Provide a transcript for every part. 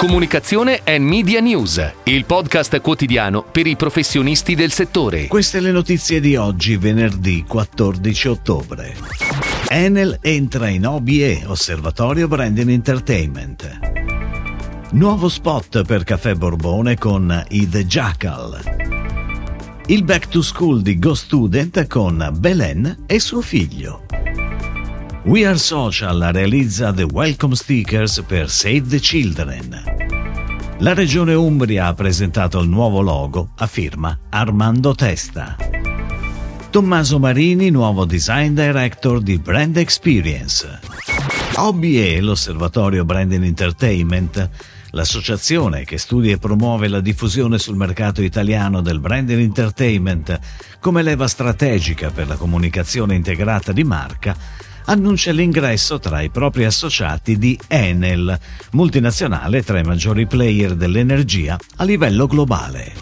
Comunicazione e Media News, il podcast quotidiano per i professionisti del settore. Queste le notizie di oggi, venerdì 14 ottobre. Enel entra in OBE, Osservatorio Branding Entertainment. Nuovo spot per Caffè Borbone con i The Jackal. Il back to school di Go Student con Belen e suo figlio. We Are Social realizza The Welcome Stickers per Save the Children. La Regione Umbria ha presentato il nuovo logo a firma Armando Testa. Tommaso Marini, nuovo design director di Brand Experience. OBE, l'Osservatorio Branding Entertainment, l'associazione che studia e promuove la diffusione sul mercato italiano del branding entertainment come leva strategica per la comunicazione integrata di marca, annuncia l'ingresso tra i propri associati di Enel, multinazionale tra i maggiori player dell'energia a livello globale.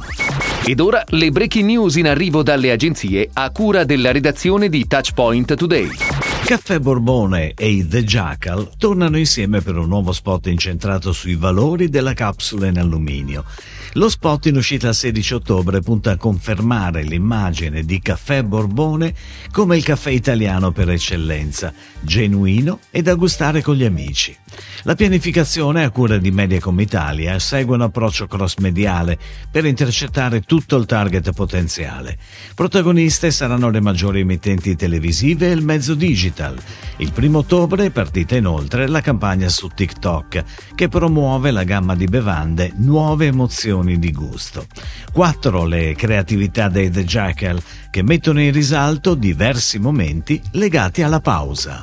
Ed ora le breaking news in arrivo dalle agenzie a cura della redazione di Touchpoint Today. Caffè Borbone e i The Jackal tornano insieme per un nuovo spot incentrato sui valori della capsula in alluminio. Lo spot in uscita il 16 ottobre punta a confermare l'immagine di Caffè Borbone come il caffè italiano per eccellenza, genuino e da gustare con gli amici. La pianificazione a cura di Mediacom Italia segue un approccio cross-mediale per intercettare tutto il target potenziale. Protagoniste saranno le maggiori emittenti televisive e il mezzo digital. Il primo ottobre è partita inoltre la campagna su TikTok che promuove la gamma di bevande Nuove emozioni di gusto. Quattro le creatività dei The Jackal che mettono in risalto diversi momenti legati alla pausa.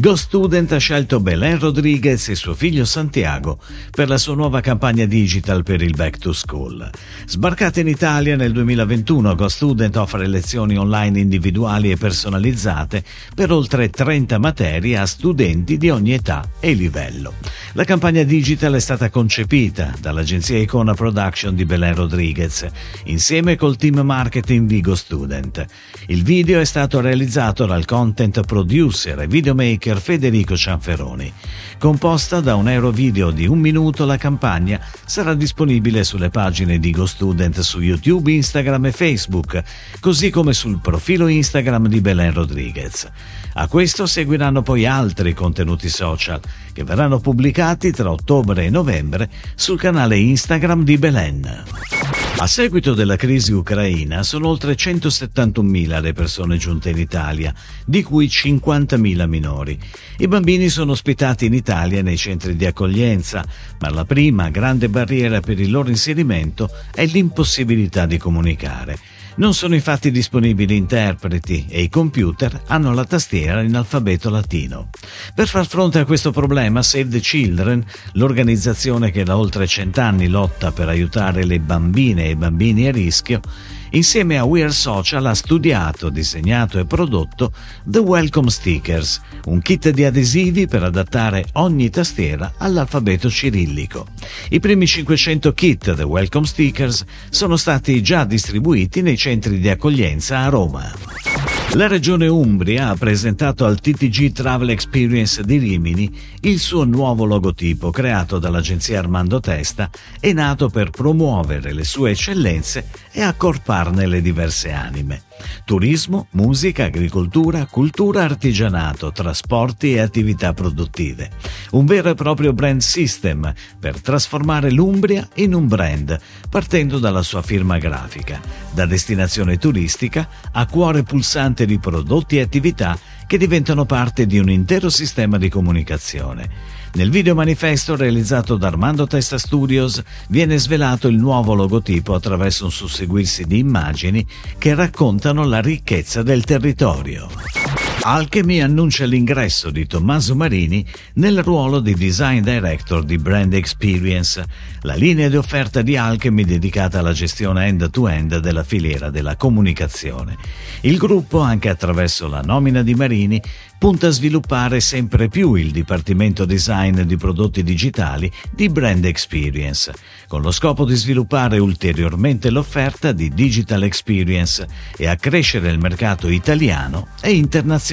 Go Student ha scelto Belen Rodriguez e suo figlio Santiago per la sua nuova campagna digital per il Back to School. Sbarcata in Italia nel 2021, Go Student offre lezioni online individuali e personalizzate per oltre 30 materie a studenti di ogni età e livello. La campagna digital è stata concepita dall'agenzia Icona Production di Belen Rodriguez insieme col team marketing di Go Student. Il video è stato realizzato dal content producer e videomaker speaker Federico Cianferoni. Composta da un aero video di un minuto, la campagna sarà disponibile sulle pagine di GoStudent su YouTube, Instagram e Facebook, così come sul profilo Instagram di Belen Rodriguez. A questo seguiranno poi altri contenuti social che verranno pubblicati tra ottobre e novembre sul canale Instagram di Belen. A seguito della crisi ucraina sono oltre 171.000 le persone giunte in Italia, di cui 50.000 minori. I bambini sono ospitati in Italia nei centri di accoglienza, ma la prima grande barriera per il loro inserimento è l'impossibilità di comunicare. Non sono infatti disponibili interpreti e i computer hanno la tastiera in alfabeto latino. Per far fronte a questo problema, Save the Children, l'organizzazione che da oltre cent'anni lotta per aiutare le bambine e i bambini a rischio, insieme a Wear Social ha studiato, disegnato e prodotto The Welcome Stickers, un kit di adesivi per adattare ogni tastiera all'alfabeto cirillico. I primi 500 kit The Welcome Stickers sono stati già distribuiti nei centri di accoglienza a Roma. La Regione Umbria ha presentato al TTG Travel Experience di Rimini il suo nuovo logotipo creato dall'agenzia Armando Testa e nato per promuovere le sue eccellenze e accorparne le diverse anime. Turismo, musica, agricoltura, cultura, artigianato, trasporti e attività produttive. Un vero e proprio brand system per trasformare l'Umbria in un brand, partendo dalla sua firma grafica, da destinazione turistica a cuore pulsante di prodotti e attività che diventano parte di un intero sistema di comunicazione. Nel video manifesto realizzato da Armando Testa Studios viene svelato il nuovo logotipo attraverso un susseguirsi di immagini che raccontano la ricchezza del territorio. Alchemy annuncia l'ingresso di Tommaso Marini nel ruolo di Design Director di Brand Experience, la linea di offerta di Alchemy dedicata alla gestione end-to-end della filiera della comunicazione. Il gruppo, anche attraverso la nomina di Marini, punta a sviluppare sempre più il Dipartimento Design di prodotti digitali di Brand Experience, con lo scopo di sviluppare ulteriormente l'offerta di Digital Experience e accrescere il mercato italiano e internazionale.